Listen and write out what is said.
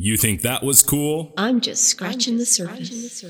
You think that was cool? I'm just scratching the surface.